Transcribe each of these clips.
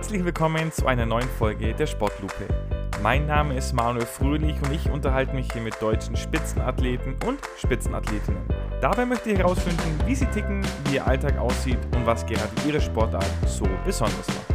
Herzlich willkommen zu einer neuen Folge der Sportlupe. Mein Name ist Manuel Fröhlich und ich unterhalte mich hier mit deutschen Spitzenathleten und Spitzenathletinnen. Dabei möchte ich herausfinden, wie sie ticken, wie ihr Alltag aussieht und was gerade ihre Sportart so besonders macht.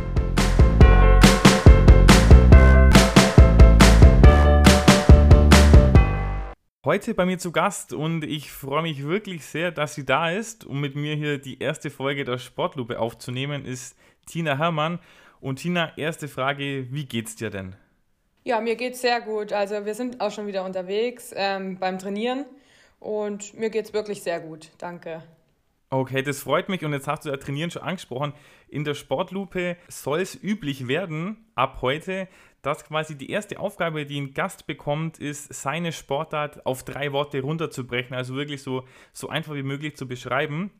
Heute bei mir zu Gast und ich freue mich wirklich sehr, dass sie da ist, um mit mir hier die erste Folge der Sportlupe aufzunehmen, ist Tina Herrmann. Und Tina, erste Frage, wie geht's dir denn? Ja, mir geht's sehr gut. Also wir sind auch schon wieder unterwegs ähm, beim Trainieren und mir geht's wirklich sehr gut. Danke. Okay, das freut mich und jetzt hast du ja Trainieren schon angesprochen. In der Sportlupe soll es üblich werden, ab heute, dass quasi die erste Aufgabe, die ein Gast bekommt, ist, seine Sportart auf drei Worte runterzubrechen, also wirklich so, so einfach wie möglich zu beschreiben.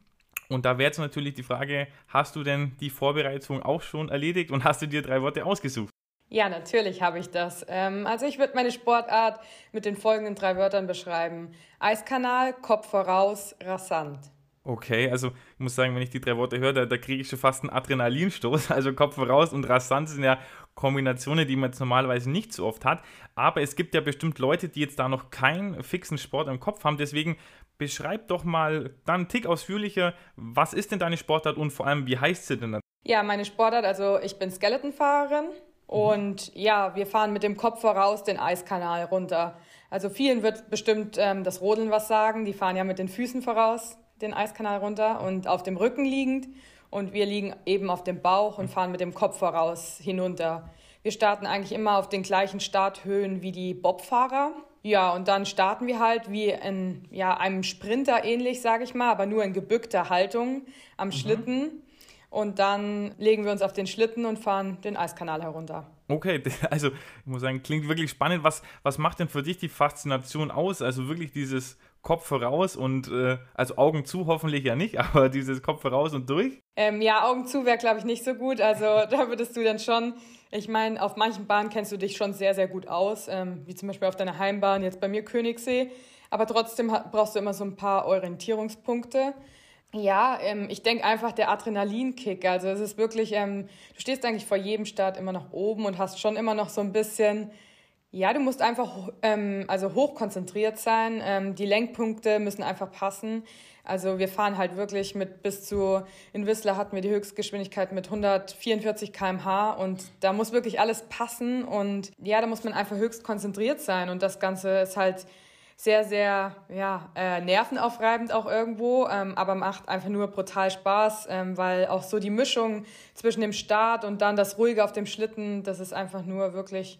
Und da wäre jetzt natürlich die Frage, hast du denn die Vorbereitung auch schon erledigt und hast du dir drei Worte ausgesucht? Ja, natürlich habe ich das. Ähm, also ich würde meine Sportart mit den folgenden drei Wörtern beschreiben. Eiskanal, Kopf voraus, rasant. Okay, also ich muss sagen, wenn ich die drei Worte höre, da, da kriege ich schon fast einen Adrenalinstoß. Also Kopf voraus und rasant sind ja Kombinationen, die man jetzt normalerweise nicht so oft hat. Aber es gibt ja bestimmt Leute, die jetzt da noch keinen fixen Sport im Kopf haben. Deswegen beschreib doch mal dann einen Tick ausführlicher, was ist denn deine Sportart und vor allem, wie heißt sie denn? Ja, meine Sportart, also ich bin Skeletonfahrerin und ja, wir fahren mit dem Kopf voraus den Eiskanal runter. Also vielen wird bestimmt ähm, das Rodeln was sagen. Die fahren ja mit den Füßen voraus den Eiskanal runter und auf dem Rücken liegend. Und wir liegen eben auf dem Bauch und fahren mit dem Kopf voraus hinunter. Wir starten eigentlich immer auf den gleichen Starthöhen wie die Bobfahrer. Ja, und dann starten wir halt wie in ja, einem Sprinter ähnlich, sage ich mal, aber nur in gebückter Haltung am mhm. Schlitten. Und dann legen wir uns auf den Schlitten und fahren den Eiskanal herunter. Okay, also ich muss sagen, klingt wirklich spannend. Was, was macht denn für dich die Faszination aus? Also wirklich dieses Kopf voraus und äh, also Augen zu hoffentlich ja nicht, aber dieses Kopf voraus und durch? Ähm, ja, Augen zu wäre, glaube ich, nicht so gut. Also da würdest du dann schon, ich meine, auf manchen Bahnen kennst du dich schon sehr, sehr gut aus, ähm, wie zum Beispiel auf deiner Heimbahn, jetzt bei mir Königssee. Aber trotzdem brauchst du immer so ein paar Orientierungspunkte. Ja, ähm, ich denke einfach der Adrenalinkick. Also es ist wirklich, ähm, du stehst eigentlich vor jedem Start immer noch oben und hast schon immer noch so ein bisschen ja, du musst einfach ähm, also hoch konzentriert sein. Ähm, die Lenkpunkte müssen einfach passen. Also wir fahren halt wirklich mit bis zu, in Whistler hatten wir die Höchstgeschwindigkeit mit 144 km/h und da muss wirklich alles passen und ja, da muss man einfach höchst konzentriert sein und das Ganze ist halt sehr, sehr ja, äh, nervenaufreibend auch irgendwo, ähm, aber macht einfach nur brutal Spaß, ähm, weil auch so die Mischung zwischen dem Start und dann das Ruhige auf dem Schlitten, das ist einfach nur wirklich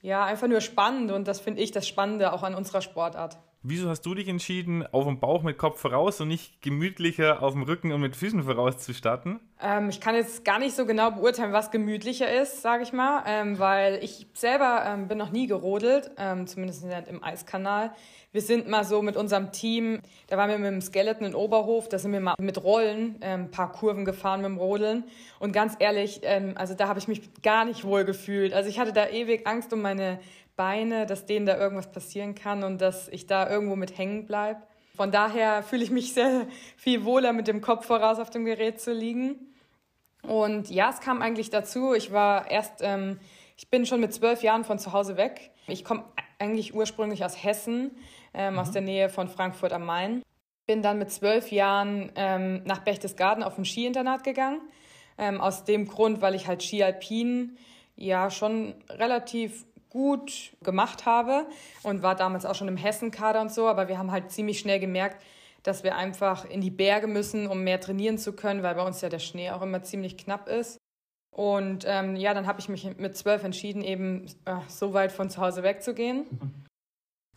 ja, einfach nur spannend und das finde ich das Spannende auch an unserer Sportart. Wieso hast du dich entschieden, auf dem Bauch mit Kopf voraus und nicht gemütlicher auf dem Rücken und mit Füßen voraus zu starten? Ähm, ich kann jetzt gar nicht so genau beurteilen, was gemütlicher ist, sage ich mal, ähm, weil ich selber ähm, bin noch nie gerodelt, ähm, zumindest nicht im Eiskanal. Wir sind mal so mit unserem Team, da waren wir mit dem Skeleton in Oberhof, da sind wir mal mit Rollen ähm, ein paar Kurven gefahren mit dem Rodeln. Und ganz ehrlich, ähm, also da habe ich mich gar nicht wohl gefühlt. Also ich hatte da ewig Angst um meine Beine, dass denen da irgendwas passieren kann und dass ich da irgendwo mit hängen bleibe. Von daher fühle ich mich sehr viel wohler, mit dem Kopf voraus auf dem Gerät zu liegen. Und ja, es kam eigentlich dazu. Ich war erst, ähm, ich bin schon mit zwölf Jahren von zu Hause weg. Ich komme eigentlich ursprünglich aus Hessen, ähm, mhm. aus der Nähe von Frankfurt am Main. Bin dann mit zwölf Jahren ähm, nach Berchtesgaden auf ein Skiinternat gegangen. Ähm, aus dem Grund, weil ich halt Ski Alpin ja schon relativ gut gemacht habe und war damals auch schon im Hessenkader und so, aber wir haben halt ziemlich schnell gemerkt, dass wir einfach in die Berge müssen, um mehr trainieren zu können, weil bei uns ja der Schnee auch immer ziemlich knapp ist. Und ähm, ja, dann habe ich mich mit zwölf entschieden, eben äh, so weit von zu Hause wegzugehen. Mhm.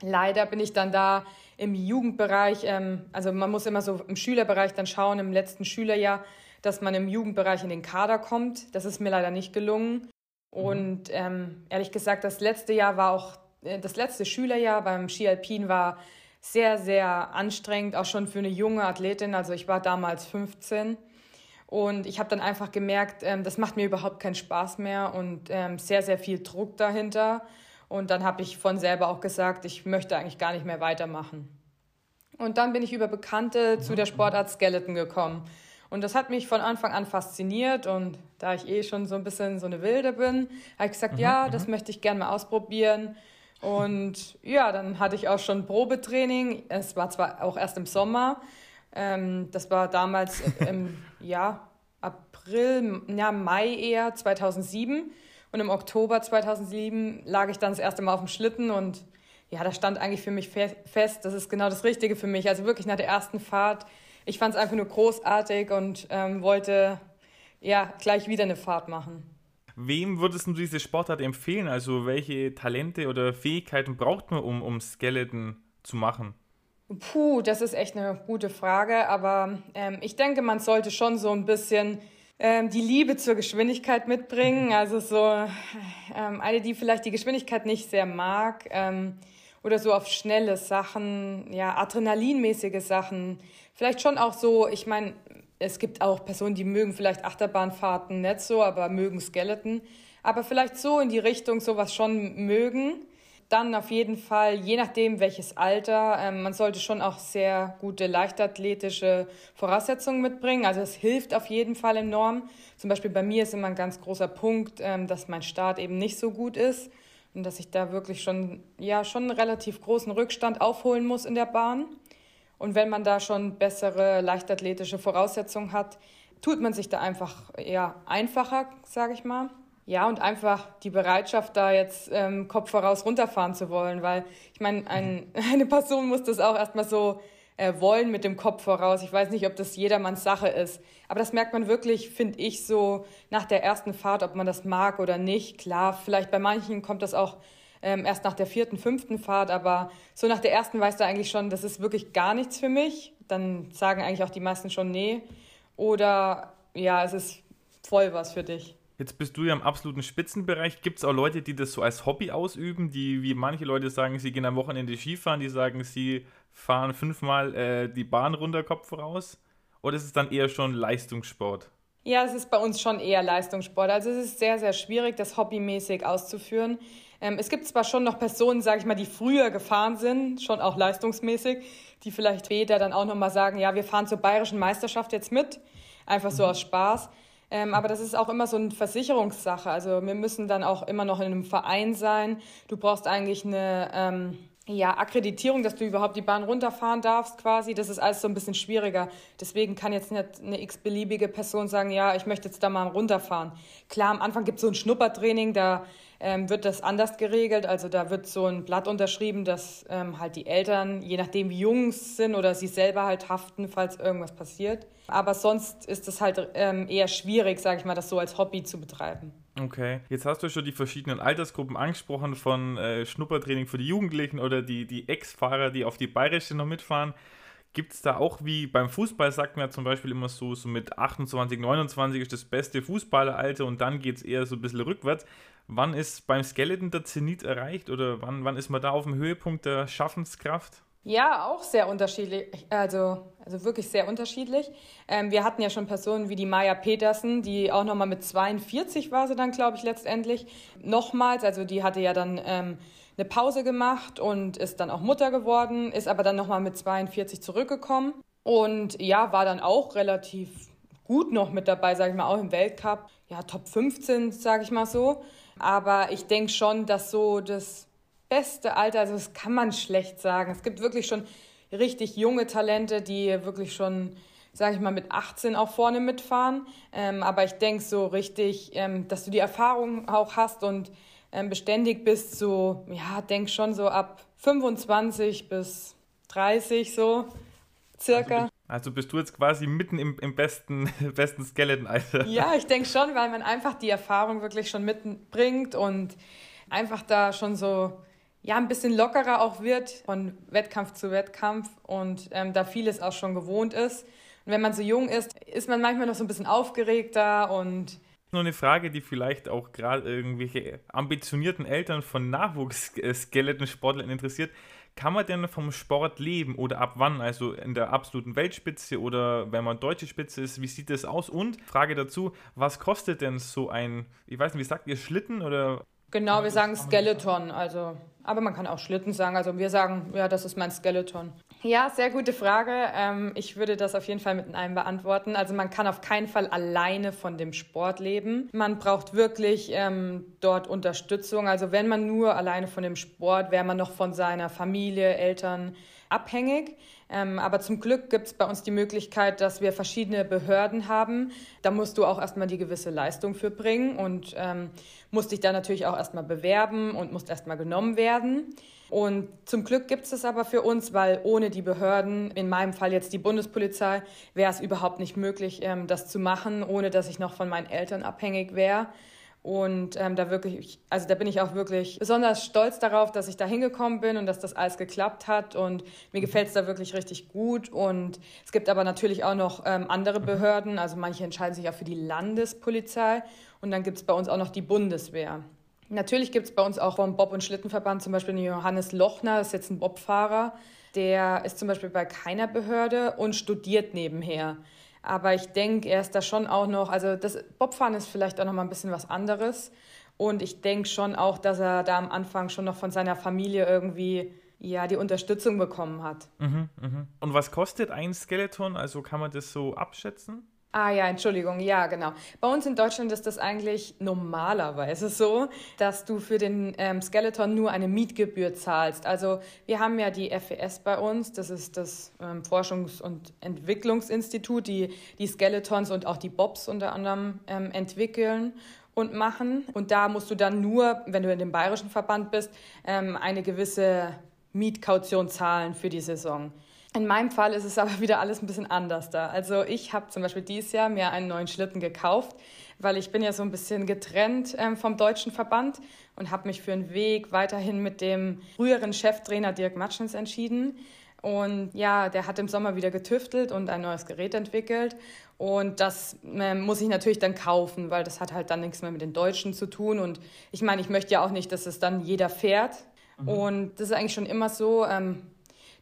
Leider bin ich dann da im Jugendbereich, ähm, also man muss immer so im Schülerbereich dann schauen, im letzten Schülerjahr, dass man im Jugendbereich in den Kader kommt. Das ist mir leider nicht gelungen. Und ähm, ehrlich gesagt, das letzte Jahr war auch, äh, das letzte Schülerjahr beim Ski Alpin war sehr, sehr anstrengend, auch schon für eine junge Athletin. Also ich war damals 15 und ich habe dann einfach gemerkt, ähm, das macht mir überhaupt keinen Spaß mehr und ähm, sehr, sehr viel Druck dahinter. Und dann habe ich von selber auch gesagt, ich möchte eigentlich gar nicht mehr weitermachen. Und dann bin ich über Bekannte zu der Sportart Skeleton gekommen. Und das hat mich von Anfang an fasziniert und da ich eh schon so ein bisschen so eine Wilde bin, habe ich gesagt, mhm, ja, das mhm. möchte ich gerne mal ausprobieren. Und ja, dann hatte ich auch schon Probetraining. Es war zwar auch erst im Sommer. Ähm, das war damals im ja, April, ja, Mai eher 2007. Und im Oktober 2007 lag ich dann das erste Mal auf dem Schlitten und ja, da stand eigentlich für mich fest, das ist genau das Richtige für mich. Also wirklich nach der ersten Fahrt, ich fand es einfach nur großartig und ähm, wollte ja gleich wieder eine Fahrt machen. Wem würdest du diese Sportart empfehlen? Also welche Talente oder Fähigkeiten braucht man, um, um Skeleton zu machen? Puh, das ist echt eine gute Frage, aber ähm, ich denke, man sollte schon so ein bisschen ähm, die Liebe zur Geschwindigkeit mitbringen. Also so ähm, eine, die vielleicht die Geschwindigkeit nicht sehr mag ähm, oder so auf schnelle Sachen, ja, adrenalinmäßige Sachen. Vielleicht schon auch so, ich meine, es gibt auch Personen, die mögen vielleicht Achterbahnfahrten nicht so, aber mögen Skeleton. Aber vielleicht so in die Richtung sowas schon mögen. Dann auf jeden Fall, je nachdem welches Alter, ähm, man sollte schon auch sehr gute leichtathletische Voraussetzungen mitbringen. Also es hilft auf jeden Fall enorm. Zum Beispiel bei mir ist immer ein ganz großer Punkt, ähm, dass mein Start eben nicht so gut ist und dass ich da wirklich schon, ja, schon einen relativ großen Rückstand aufholen muss in der Bahn. Und wenn man da schon bessere leichtathletische Voraussetzungen hat, tut man sich da einfach eher einfacher, sage ich mal. Ja, und einfach die Bereitschaft, da jetzt ähm, Kopf voraus runterfahren zu wollen, weil ich meine, ein, eine Person muss das auch erstmal so äh, wollen mit dem Kopf voraus. Ich weiß nicht, ob das jedermanns Sache ist. Aber das merkt man wirklich, finde ich, so nach der ersten Fahrt, ob man das mag oder nicht. Klar, vielleicht bei manchen kommt das auch ähm, erst nach der vierten, fünften Fahrt, aber so nach der ersten weißt du eigentlich schon, das ist wirklich gar nichts für mich. Dann sagen eigentlich auch die meisten schon nee. Oder ja, es ist voll was für dich. Jetzt bist du ja im absoluten Spitzenbereich. Gibt es auch Leute, die das so als Hobby ausüben, die wie manche Leute sagen, sie gehen am Wochenende Skifahren, die sagen, sie fahren fünfmal äh, die Bahn runter, Kopf voraus? Oder ist es dann eher schon Leistungssport? Ja, es ist bei uns schon eher Leistungssport. Also es ist sehr, sehr schwierig, das hobbymäßig auszuführen. Ähm, es gibt zwar schon noch Personen, sage ich mal, die früher gefahren sind, schon auch leistungsmäßig, die vielleicht später dann auch nochmal sagen, ja, wir fahren zur bayerischen Meisterschaft jetzt mit, einfach so mhm. aus Spaß. Ähm, aber das ist auch immer so eine Versicherungssache. Also wir müssen dann auch immer noch in einem Verein sein. Du brauchst eigentlich eine ähm, ja, Akkreditierung, dass du überhaupt die Bahn runterfahren darfst quasi, das ist alles so ein bisschen schwieriger. Deswegen kann jetzt nicht eine x-beliebige Person sagen, ja, ich möchte jetzt da mal runterfahren. Klar, am Anfang gibt es so ein Schnuppertraining, da ähm, wird das anders geregelt. Also da wird so ein Blatt unterschrieben, dass ähm, halt die Eltern, je nachdem wie jung sind oder sie selber halt haften, falls irgendwas passiert. Aber sonst ist es halt ähm, eher schwierig, sage ich mal, das so als Hobby zu betreiben. Okay, jetzt hast du schon die verschiedenen Altersgruppen angesprochen, von äh, Schnuppertraining für die Jugendlichen oder die, die Ex-Fahrer, die auf die Bayerische noch mitfahren. Gibt es da auch wie beim Fußball, sagt man ja zum Beispiel immer so, so mit 28, 29 ist das beste Fußballeralter und dann geht es eher so ein bisschen rückwärts. Wann ist beim Skeleton der Zenit erreicht oder wann, wann ist man da auf dem Höhepunkt der Schaffenskraft? Ja, auch sehr unterschiedlich, also, also wirklich sehr unterschiedlich. Ähm, wir hatten ja schon Personen wie die Maya Petersen, die auch nochmal mit 42 war sie dann, glaube ich, letztendlich. Nochmals, also die hatte ja dann ähm, eine Pause gemacht und ist dann auch Mutter geworden, ist aber dann nochmal mit 42 zurückgekommen und ja, war dann auch relativ gut noch mit dabei, sage ich mal, auch im Weltcup. Ja, Top 15, sage ich mal so. Aber ich denke schon, dass so das beste Alter, also das kann man schlecht sagen. Es gibt wirklich schon richtig junge Talente, die wirklich schon, sage ich mal, mit 18 auch vorne mitfahren. Ähm, aber ich denke so richtig, ähm, dass du die Erfahrung auch hast und ähm, beständig bist, so, ja, denk schon so ab 25 bis 30 so circa. Also, also bist du jetzt quasi mitten im, im besten, besten Skeleton-Alter. Ja, ich denke schon, weil man einfach die Erfahrung wirklich schon mitbringt und einfach da schon so ja, ein bisschen lockerer auch wird von Wettkampf zu Wettkampf und ähm, da vieles auch schon gewohnt ist. Und wenn man so jung ist, ist man manchmal noch so ein bisschen aufgeregter und nur eine Frage, die vielleicht auch gerade irgendwelche ambitionierten Eltern von Nachwuchs-Skeleton-Sportlern interessiert. Kann man denn vom Sport leben oder ab wann? Also in der absoluten Weltspitze oder wenn man deutsche Spitze ist, wie sieht das aus? Und Frage dazu, was kostet denn so ein, ich weiß nicht, wie sagt ihr, Schlitten oder Genau, wir sagen Skeleton, also, aber man kann auch Schlitten sagen. Also wir sagen, ja, das ist mein Skeleton. Ja, sehr gute Frage. Ähm, ich würde das auf jeden Fall mit einem beantworten. Also man kann auf keinen Fall alleine von dem Sport leben. Man braucht wirklich ähm, dort Unterstützung. Also wenn man nur alleine von dem Sport, wäre man noch von seiner Familie, Eltern abhängig. Ähm, aber zum Glück gibt es bei uns die Möglichkeit, dass wir verschiedene Behörden haben. Da musst du auch erstmal die gewisse Leistung für bringen und ähm, musst dich da natürlich auch erstmal bewerben und musst erstmal genommen werden. Und zum Glück gibt es das aber für uns, weil ohne die Behörden, in meinem Fall jetzt die Bundespolizei, wäre es überhaupt nicht möglich, ähm, das zu machen, ohne dass ich noch von meinen Eltern abhängig wäre. Und ähm, da wirklich, also da bin ich auch wirklich besonders stolz darauf, dass ich da hingekommen bin und dass das alles geklappt hat. Und mir gefällt es da wirklich richtig gut. Und es gibt aber natürlich auch noch ähm, andere mhm. Behörden. Also manche entscheiden sich auch für die Landespolizei. Und dann gibt es bei uns auch noch die Bundeswehr. Natürlich gibt es bei uns auch vom Bob- und Schlittenverband zum Beispiel den Johannes Lochner, das ist jetzt ein Bobfahrer. Der ist zum Beispiel bei keiner Behörde und studiert nebenher. Aber ich denke, er ist da schon auch noch, also das Bobfahren ist vielleicht auch noch mal ein bisschen was anderes. Und ich denke schon auch, dass er da am Anfang schon noch von seiner Familie irgendwie ja, die Unterstützung bekommen hat. Mhm, mh. Und was kostet ein Skeleton? Also kann man das so abschätzen? Ah ja, Entschuldigung, ja, genau. Bei uns in Deutschland ist das eigentlich normalerweise so, dass du für den ähm, Skeleton nur eine Mietgebühr zahlst. Also wir haben ja die FES bei uns, das ist das ähm, Forschungs- und Entwicklungsinstitut, die die Skeletons und auch die Bobs unter anderem ähm, entwickeln und machen. Und da musst du dann nur, wenn du in dem bayerischen Verband bist, ähm, eine gewisse Mietkaution zahlen für die Saison. In meinem Fall ist es aber wieder alles ein bisschen anders da. Also ich habe zum Beispiel dieses Jahr mir einen neuen Schlitten gekauft, weil ich bin ja so ein bisschen getrennt ähm, vom deutschen Verband und habe mich für einen Weg weiterhin mit dem früheren Cheftrainer Dirk Matschens entschieden. Und ja, der hat im Sommer wieder getüftelt und ein neues Gerät entwickelt. Und das äh, muss ich natürlich dann kaufen, weil das hat halt dann nichts mehr mit den Deutschen zu tun. Und ich meine, ich möchte ja auch nicht, dass es dann jeder fährt. Mhm. Und das ist eigentlich schon immer so. Ähm,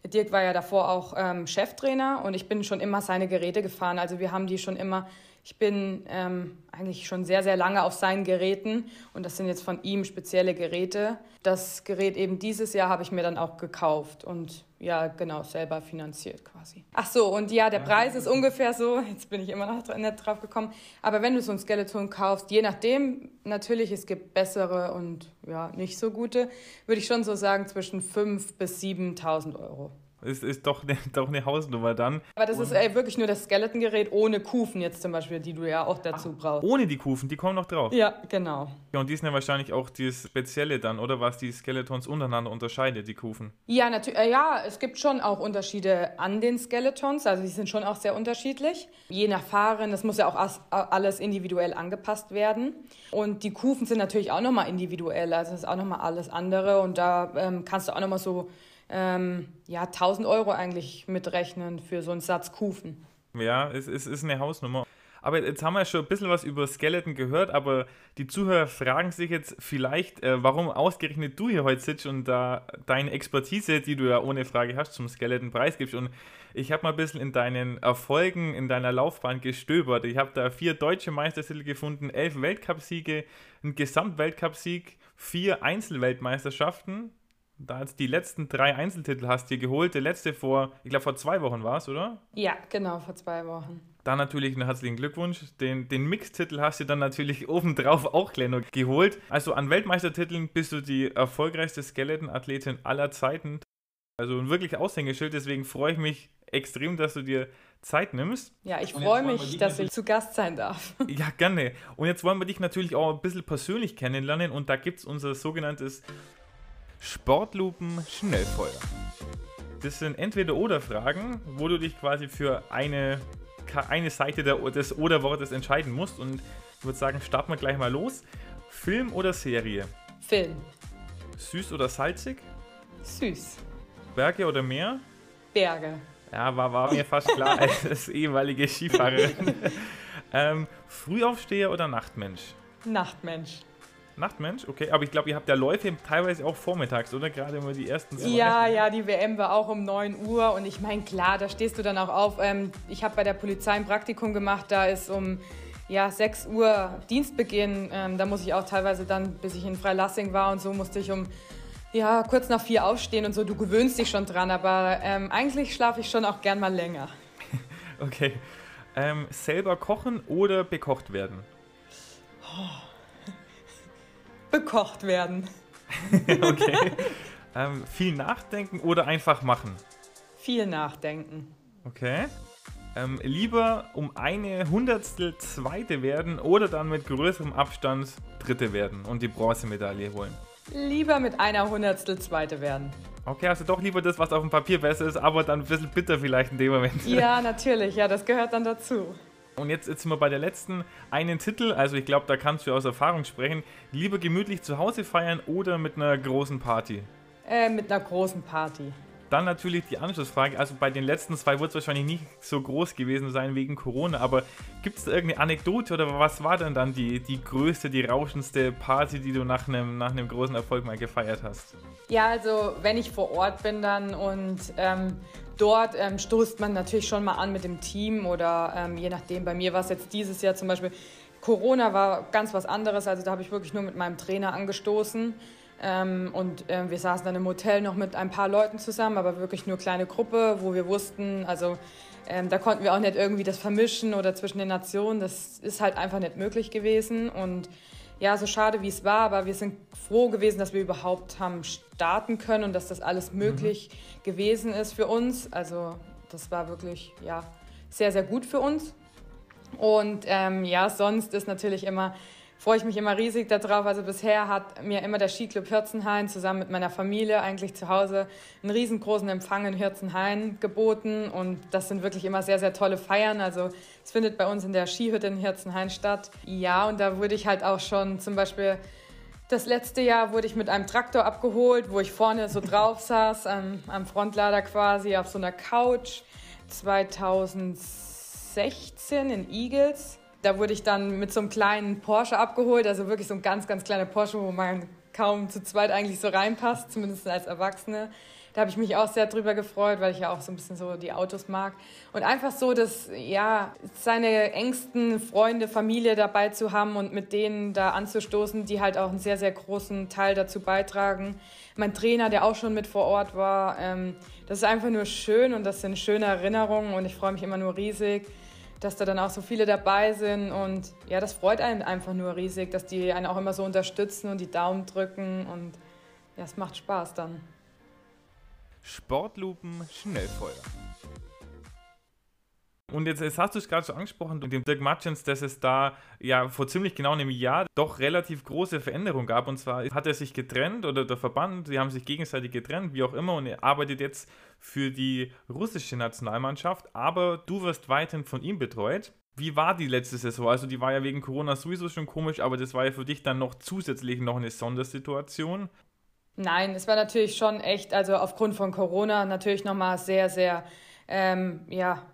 Dirk war ja davor auch ähm, Cheftrainer und ich bin schon immer seine Geräte gefahren. Also wir haben die schon immer, ich bin ähm, eigentlich schon sehr, sehr lange auf seinen Geräten und das sind jetzt von ihm spezielle Geräte. Das Gerät eben dieses Jahr habe ich mir dann auch gekauft und ja, genau, selber finanziert quasi. Ach so, und ja, der Preis ist ungefähr so, jetzt bin ich immer noch nicht drauf gekommen, aber wenn du so ein Skeleton kaufst, je nachdem, natürlich, es gibt bessere und ja, nicht so gute, würde ich schon so sagen zwischen 5.000 bis 7.000 Euro. Ist, ist doch, eine, doch eine Hausnummer dann. Aber das ist ey, wirklich nur das Skeletongerät ohne Kufen jetzt zum Beispiel, die du ja auch dazu Ach, brauchst. Ohne die Kufen, die kommen noch drauf. Ja, genau. Ja, und die sind ja wahrscheinlich auch das Spezielle dann, oder was die Skeletons untereinander unterscheidet, die Kufen. Ja, natürlich. Äh, ja, es gibt schon auch Unterschiede an den Skeletons, also die sind schon auch sehr unterschiedlich. Je nach Fahrerin, das muss ja auch alles individuell angepasst werden. Und die Kufen sind natürlich auch nochmal individuell, also das ist auch nochmal alles andere und da ähm, kannst du auch nochmal so ähm, ja, 1000 Euro eigentlich mitrechnen für so einen Satz Kufen. Ja, es, es ist eine Hausnummer. Aber jetzt haben wir schon ein bisschen was über Skeleton gehört, aber die Zuhörer fragen sich jetzt vielleicht, äh, warum ausgerechnet du hier heute sitzt und da deine Expertise, die du ja ohne Frage hast, zum Skeleton preisgibst. Und ich habe mal ein bisschen in deinen Erfolgen, in deiner Laufbahn gestöbert. Ich habe da vier deutsche Meistertitel gefunden, elf Weltcupsiege, einen Gesamtweltcupsieg, vier Einzelweltmeisterschaften, da jetzt die letzten drei Einzeltitel hast dir geholt. Der letzte vor, ich glaube, vor zwei Wochen war es, oder? Ja, genau, vor zwei Wochen. Dann natürlich einen herzlichen Glückwunsch. Den, den Mix-Titel hast du dann natürlich obendrauf auch gleich noch geholt. Also an Weltmeistertiteln bist du die erfolgreichste Skeleton-Athletin aller Zeiten. Also ein wirklich Aushängeschild. Deswegen freue ich mich extrem, dass du dir Zeit nimmst. Ja, ich freue mich, dass ich zu Gast sein darf. Ja, gerne. Und jetzt wollen wir dich natürlich auch ein bisschen persönlich kennenlernen. Und da gibt es unser sogenanntes Sportlupen Schnellfeuer. Das sind entweder oder Fragen, wo du dich quasi für eine, eine Seite der, des Oder-Wortes entscheiden musst. Und ich würde sagen, starten wir gleich mal los. Film oder Serie? Film. Süß oder salzig? Süß. Berge oder Meer? Berge. Ja, war, war mir fast klar als ehemalige Skifahrerin. ähm, Frühaufsteher oder Nachtmensch? Nachtmensch. Nachtmensch, okay. Aber ich glaube, ihr habt ja Läufe teilweise auch vormittags, oder? Gerade immer die ersten zwei. Ja, ja, die WM war auch um 9 Uhr. Und ich meine, klar, da stehst du dann auch auf. Ähm, ich habe bei der Polizei ein Praktikum gemacht, da ist um ja, 6 Uhr Dienstbeginn. Ähm, da muss ich auch teilweise dann, bis ich in Freilassing war und so, musste ich um ja, kurz nach vier aufstehen und so, du gewöhnst dich schon dran, aber ähm, eigentlich schlafe ich schon auch gern mal länger. okay. Ähm, selber kochen oder bekocht werden? Oh. Bekocht werden. okay. Ähm, viel nachdenken oder einfach machen? Viel nachdenken. Okay. Ähm, lieber um eine Hundertstel Zweite werden oder dann mit größerem Abstand Dritte werden und die Bronzemedaille holen? Lieber mit einer Hundertstel Zweite werden. Okay, also doch lieber das, was auf dem Papier besser ist, aber dann ein bisschen bitter vielleicht in dem Moment. Ja, natürlich, ja, das gehört dann dazu. Und jetzt, jetzt sind wir bei der letzten einen Titel, also ich glaube, da kannst du aus Erfahrung sprechen. Lieber gemütlich zu Hause feiern oder mit einer großen Party? Äh, mit einer großen Party. Dann natürlich die Anschlussfrage. Also bei den letzten zwei wird es wahrscheinlich nicht so groß gewesen sein wegen Corona, aber gibt es da irgendeine Anekdote oder was war denn dann die, die größte, die rauschendste Party, die du nach einem, nach großen Erfolg mal gefeiert hast? Ja, also wenn ich vor Ort bin dann und ähm, dort ähm, stoßt man natürlich schon mal an mit dem Team oder ähm, je nachdem, bei mir war es jetzt dieses Jahr zum Beispiel, Corona war ganz was anderes, also da habe ich wirklich nur mit meinem Trainer angestoßen. Ähm, und äh, wir saßen dann im Hotel noch mit ein paar Leuten zusammen, aber wirklich nur kleine Gruppe, wo wir wussten, also ähm, da konnten wir auch nicht irgendwie das vermischen oder zwischen den Nationen. Das ist halt einfach nicht möglich gewesen. Und ja, so schade wie es war, aber wir sind froh gewesen, dass wir überhaupt haben starten können und dass das alles mhm. möglich mhm. gewesen ist für uns. Also das war wirklich ja sehr, sehr gut für uns. Und ähm, ja, sonst ist natürlich immer freue ich mich immer riesig darauf. Also bisher hat mir immer der Skiclub Hirzenhain zusammen mit meiner Familie eigentlich zu Hause einen riesengroßen Empfang in Hirzenhain geboten und das sind wirklich immer sehr, sehr tolle Feiern. Also es findet bei uns in der Skihütte in Hirzenhain statt. Ja, und da wurde ich halt auch schon zum Beispiel das letzte Jahr wurde ich mit einem Traktor abgeholt, wo ich vorne so drauf saß, am, am Frontlader quasi auf so einer Couch. 2016 in Eagles da wurde ich dann mit so einem kleinen Porsche abgeholt, also wirklich so ein ganz, ganz kleiner Porsche, wo man kaum zu zweit eigentlich so reinpasst, zumindest als Erwachsene. Da habe ich mich auch sehr drüber gefreut, weil ich ja auch so ein bisschen so die Autos mag. Und einfach so, dass, ja, seine engsten Freunde, Familie dabei zu haben und mit denen da anzustoßen, die halt auch einen sehr, sehr großen Teil dazu beitragen. Mein Trainer, der auch schon mit vor Ort war, ähm, das ist einfach nur schön und das sind schöne Erinnerungen und ich freue mich immer nur riesig dass da dann auch so viele dabei sind. Und ja, das freut einen einfach nur riesig, dass die einen auch immer so unterstützen und die Daumen drücken. Und ja, es macht Spaß dann. Sportlupen Schnellfeuer. Und jetzt, jetzt hast du es gerade so angesprochen, mit dem Dirk Matchens, dass es da ja vor ziemlich genau einem Jahr doch relativ große Veränderungen gab. Und zwar hat er sich getrennt oder der Verband, sie haben sich gegenseitig getrennt, wie auch immer, und er arbeitet jetzt für die russische Nationalmannschaft. Aber du wirst weiterhin von ihm betreut. Wie war die letzte Saison? Also die war ja wegen Corona sowieso schon komisch, aber das war ja für dich dann noch zusätzlich noch eine Sondersituation. Nein, es war natürlich schon echt, also aufgrund von Corona natürlich nochmal sehr, sehr ähm, ja,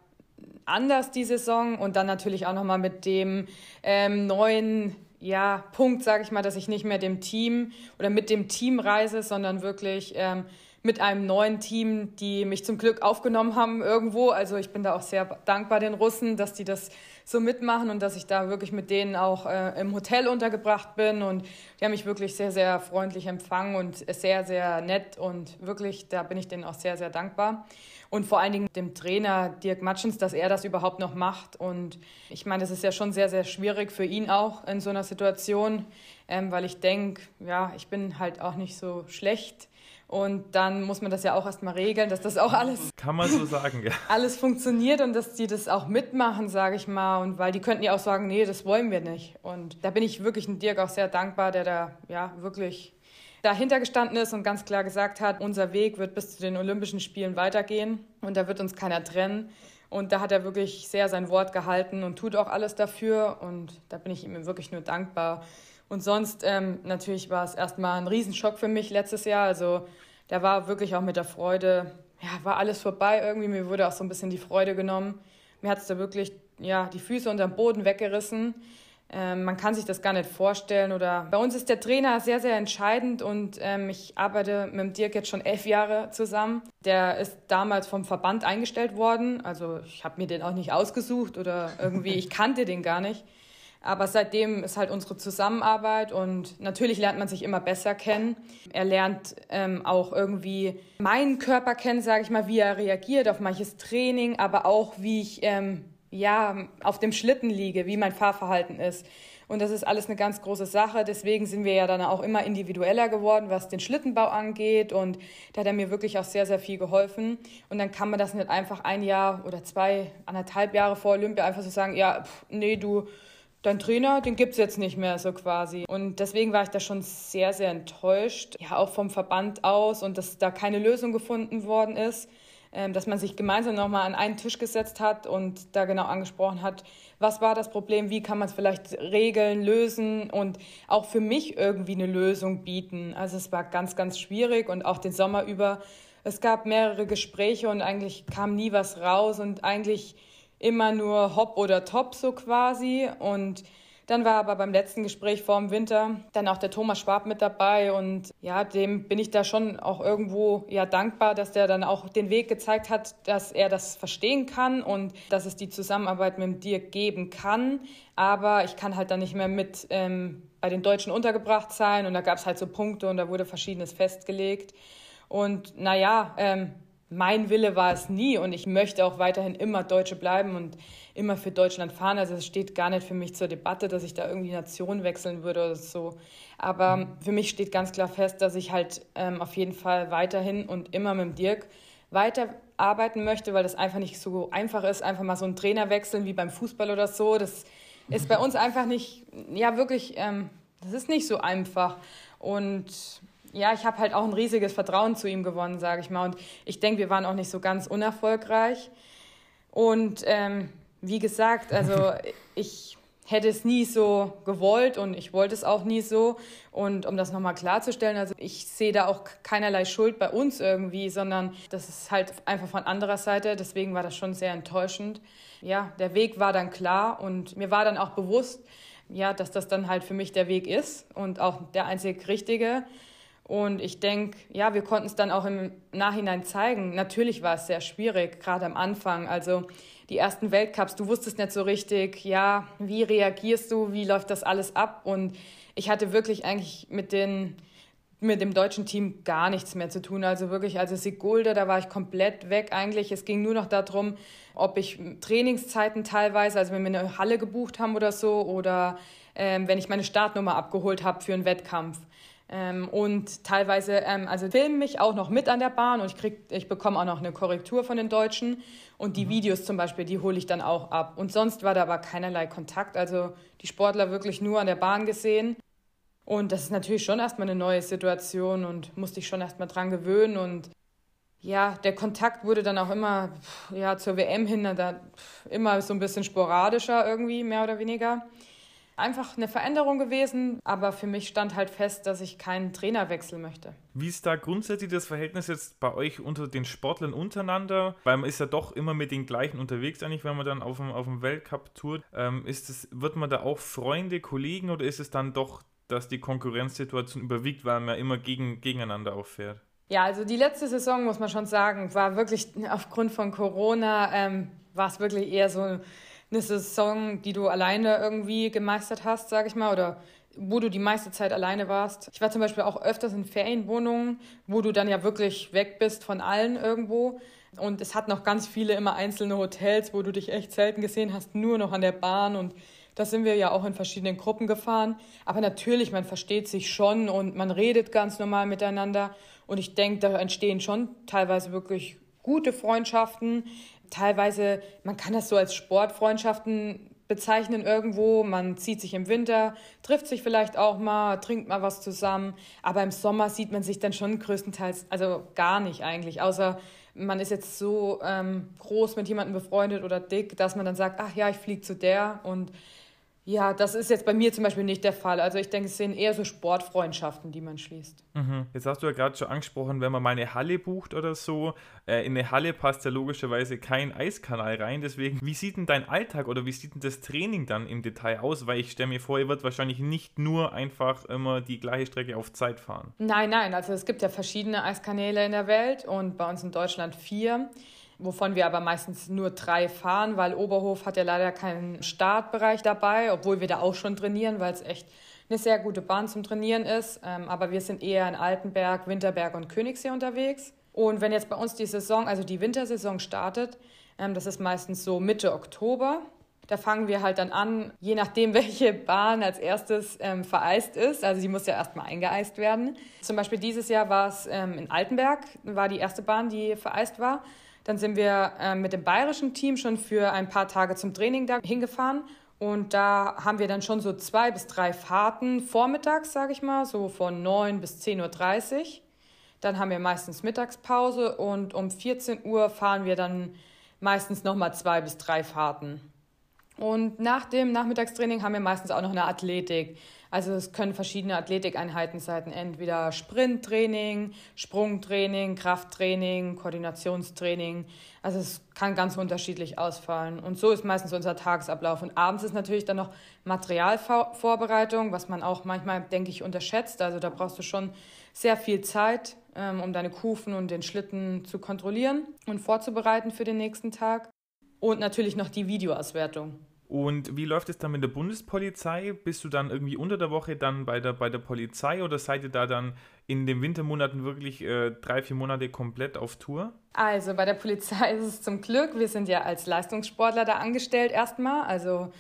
anders die Saison und dann natürlich auch nochmal mit dem ähm, neuen ja, Punkt, sage ich mal, dass ich nicht mehr dem Team oder mit dem Team reise, sondern wirklich ähm, mit einem neuen Team, die mich zum Glück aufgenommen haben irgendwo. Also ich bin da auch sehr dankbar den Russen, dass die das so mitmachen und dass ich da wirklich mit denen auch äh, im Hotel untergebracht bin. Und die haben mich wirklich sehr, sehr freundlich empfangen und sehr, sehr nett. Und wirklich, da bin ich denen auch sehr, sehr dankbar und vor allen Dingen dem Trainer Dirk Matschens, dass er das überhaupt noch macht. Und ich meine, das ist ja schon sehr, sehr schwierig für ihn auch in so einer Situation, ähm, weil ich denke, ja, ich bin halt auch nicht so schlecht. Und dann muss man das ja auch erstmal regeln, dass das auch alles. Kann man so sagen, ja. Alles funktioniert und dass die das auch mitmachen, sage ich mal. Und weil die könnten ja auch sagen, nee, das wollen wir nicht. Und da bin ich wirklich dem Dirk auch sehr dankbar, der da ja wirklich dahinter gestanden ist und ganz klar gesagt hat, unser Weg wird bis zu den Olympischen Spielen weitergehen und da wird uns keiner trennen. Und da hat er wirklich sehr sein Wort gehalten und tut auch alles dafür. Und da bin ich ihm wirklich nur dankbar. Und sonst ähm, natürlich war es erstmal ein Riesenschock für mich letztes Jahr. Also da war wirklich auch mit der Freude, ja, war alles vorbei irgendwie. Mir wurde auch so ein bisschen die Freude genommen. Mir hat es da wirklich ja, die Füße unter dem Boden weggerissen. Ähm, man kann sich das gar nicht vorstellen. Oder bei uns ist der Trainer sehr, sehr entscheidend und ähm, ich arbeite mit dem Dirk jetzt schon elf Jahre zusammen. Der ist damals vom Verband eingestellt worden. Also ich habe mir den auch nicht ausgesucht oder irgendwie, ich kannte den gar nicht. Aber seitdem ist halt unsere Zusammenarbeit und natürlich lernt man sich immer besser kennen. Er lernt ähm, auch irgendwie meinen Körper kennen, sage ich mal, wie er reagiert auf manches Training, aber auch wie ich ähm, ja auf dem Schlitten liege, wie mein Fahrverhalten ist. Und das ist alles eine ganz große Sache. Deswegen sind wir ja dann auch immer individueller geworden, was den Schlittenbau angeht. Und da hat er mir wirklich auch sehr, sehr viel geholfen. Und dann kann man das nicht einfach ein Jahr oder zwei, anderthalb Jahre vor Olympia einfach so sagen, ja, pff, nee, du, dein Trainer, den gibt es jetzt nicht mehr so quasi. Und deswegen war ich da schon sehr, sehr enttäuscht. Ja, auch vom Verband aus und dass da keine Lösung gefunden worden ist. Ähm, dass man sich gemeinsam nochmal an einen Tisch gesetzt hat und da genau angesprochen hat, was war das Problem, wie kann man es vielleicht regeln, lösen und auch für mich irgendwie eine Lösung bieten. Also es war ganz, ganz schwierig und auch den Sommer über. Es gab mehrere Gespräche und eigentlich kam nie was raus und eigentlich immer nur Hop oder Top so quasi und dann war aber beim letzten Gespräch vor dem Winter dann auch der Thomas Schwab mit dabei und ja, dem bin ich da schon auch irgendwo ja dankbar, dass der dann auch den Weg gezeigt hat, dass er das verstehen kann und dass es die Zusammenarbeit mit dir geben kann. Aber ich kann halt dann nicht mehr mit ähm, bei den Deutschen untergebracht sein und da gab es halt so Punkte und da wurde verschiedenes festgelegt. Und naja, ähm, mein Wille war es nie und ich möchte auch weiterhin immer Deutsche bleiben und immer für Deutschland fahren. Also es steht gar nicht für mich zur Debatte, dass ich da irgendwie Nation wechseln würde oder so. Aber für mich steht ganz klar fest, dass ich halt ähm, auf jeden Fall weiterhin und immer mit dem Dirk weiterarbeiten möchte, weil das einfach nicht so einfach ist, einfach mal so einen Trainer wechseln wie beim Fußball oder so. Das ist bei uns einfach nicht, ja wirklich, ähm, das ist nicht so einfach. Und ja, ich habe halt auch ein riesiges Vertrauen zu ihm gewonnen, sage ich mal. Und ich denke, wir waren auch nicht so ganz unerfolgreich. Und ähm, wie gesagt, also ich hätte es nie so gewollt und ich wollte es auch nie so. Und um das nochmal klarzustellen, also ich sehe da auch keinerlei Schuld bei uns irgendwie, sondern das ist halt einfach von anderer Seite. Deswegen war das schon sehr enttäuschend. Ja, der Weg war dann klar und mir war dann auch bewusst, ja, dass das dann halt für mich der Weg ist und auch der einzig richtige. Und ich denke, ja, wir konnten es dann auch im Nachhinein zeigen. Natürlich war es sehr schwierig, gerade am Anfang. Also die ersten Weltcups, du wusstest nicht so richtig, ja, wie reagierst du, wie läuft das alles ab? Und ich hatte wirklich eigentlich mit den mit dem deutschen Team gar nichts mehr zu tun. Also wirklich, also Sigulda, da war ich komplett weg eigentlich. Es ging nur noch darum, ob ich Trainingszeiten teilweise, also wenn wir eine Halle gebucht haben oder so, oder ähm, wenn ich meine Startnummer abgeholt habe für einen Wettkampf. Ähm, und teilweise, ähm, also filmen mich auch noch mit an der Bahn und ich, krieg, ich bekomme auch noch eine Korrektur von den Deutschen. Und die mhm. Videos zum Beispiel, die hole ich dann auch ab. Und sonst war da aber keinerlei Kontakt. Also die Sportler wirklich nur an der Bahn gesehen. Und das ist natürlich schon erstmal eine neue Situation und musste ich schon erstmal dran gewöhnen. Und ja, der Kontakt wurde dann auch immer ja, zur WM hin, da, immer so ein bisschen sporadischer irgendwie, mehr oder weniger einfach eine Veränderung gewesen, aber für mich stand halt fest, dass ich keinen Trainer wechseln möchte. Wie ist da grundsätzlich das Verhältnis jetzt bei euch unter den Sportlern untereinander? Weil man ist ja doch immer mit den gleichen unterwegs, eigentlich, wenn man dann auf dem, auf dem Weltcup tourt. Ähm, ist das, wird man da auch Freunde, Kollegen oder ist es dann doch, dass die Konkurrenzsituation überwiegt, weil man ja immer gegen, gegeneinander auffährt? Ja, also die letzte Saison, muss man schon sagen, war wirklich aufgrund von Corona, ähm, war es wirklich eher so eine Saison, die du alleine irgendwie gemeistert hast, sag ich mal, oder wo du die meiste Zeit alleine warst. Ich war zum Beispiel auch öfters in Ferienwohnungen, wo du dann ja wirklich weg bist von allen irgendwo. Und es hat noch ganz viele immer einzelne Hotels, wo du dich echt selten gesehen hast, nur noch an der Bahn. Und da sind wir ja auch in verschiedenen Gruppen gefahren. Aber natürlich, man versteht sich schon und man redet ganz normal miteinander. Und ich denke, da entstehen schon teilweise wirklich gute Freundschaften teilweise, man kann das so als Sportfreundschaften bezeichnen irgendwo. Man zieht sich im Winter, trifft sich vielleicht auch mal, trinkt mal was zusammen. Aber im Sommer sieht man sich dann schon größtenteils, also gar nicht eigentlich, außer man ist jetzt so ähm, groß mit jemandem befreundet oder dick, dass man dann sagt, ach ja, ich fliege zu der und ja, das ist jetzt bei mir zum Beispiel nicht der Fall. Also ich denke, es sind eher so Sportfreundschaften, die man schließt. Mhm. Jetzt hast du ja gerade schon angesprochen, wenn man mal eine Halle bucht oder so, äh, in eine Halle passt ja logischerweise kein Eiskanal rein. Deswegen, wie sieht denn dein Alltag oder wie sieht denn das Training dann im Detail aus? Weil ich stelle mir vor, ihr wird wahrscheinlich nicht nur einfach immer die gleiche Strecke auf Zeit fahren. Nein, nein, also es gibt ja verschiedene Eiskanäle in der Welt und bei uns in Deutschland vier. Wovon wir aber meistens nur drei fahren, weil Oberhof hat ja leider keinen Startbereich dabei, obwohl wir da auch schon trainieren, weil es echt eine sehr gute Bahn zum Trainieren ist. Ähm, aber wir sind eher in Altenberg, Winterberg und Königssee unterwegs. Und wenn jetzt bei uns die Saison, also die Wintersaison startet, ähm, das ist meistens so Mitte Oktober, da fangen wir halt dann an, je nachdem, welche Bahn als erstes ähm, vereist ist. Also sie muss ja erstmal eingeeist werden. Zum Beispiel dieses Jahr war es in Altenberg, war die erste Bahn, die vereist war. Dann sind wir ähm, mit dem bayerischen Team schon für ein paar Tage zum Training da hingefahren. Und da haben wir dann schon so zwei bis drei Fahrten vormittags, sage ich mal, so von 9 bis 10.30 Uhr. Dann haben wir meistens Mittagspause und um 14 Uhr fahren wir dann meistens nochmal zwei bis drei Fahrten. Und nach dem Nachmittagstraining haben wir meistens auch noch eine Athletik. Also es können verschiedene Athletikeinheiten sein, entweder Sprinttraining, Sprungtraining, Krafttraining, Koordinationstraining. Also es kann ganz unterschiedlich ausfallen. Und so ist meistens unser Tagesablauf. Und abends ist natürlich dann noch Materialvorbereitung, was man auch manchmal, denke ich, unterschätzt. Also da brauchst du schon sehr viel Zeit, ähm, um deine Kufen und den Schlitten zu kontrollieren und vorzubereiten für den nächsten Tag. Und natürlich noch die Videoauswertung. Und wie läuft es dann mit der Bundespolizei? Bist du dann irgendwie unter der Woche dann bei der, bei der Polizei oder seid ihr da dann in den Wintermonaten wirklich äh, drei, vier Monate komplett auf Tour? Also bei der Polizei ist es zum Glück, wir sind ja als Leistungssportler da angestellt erstmal. Also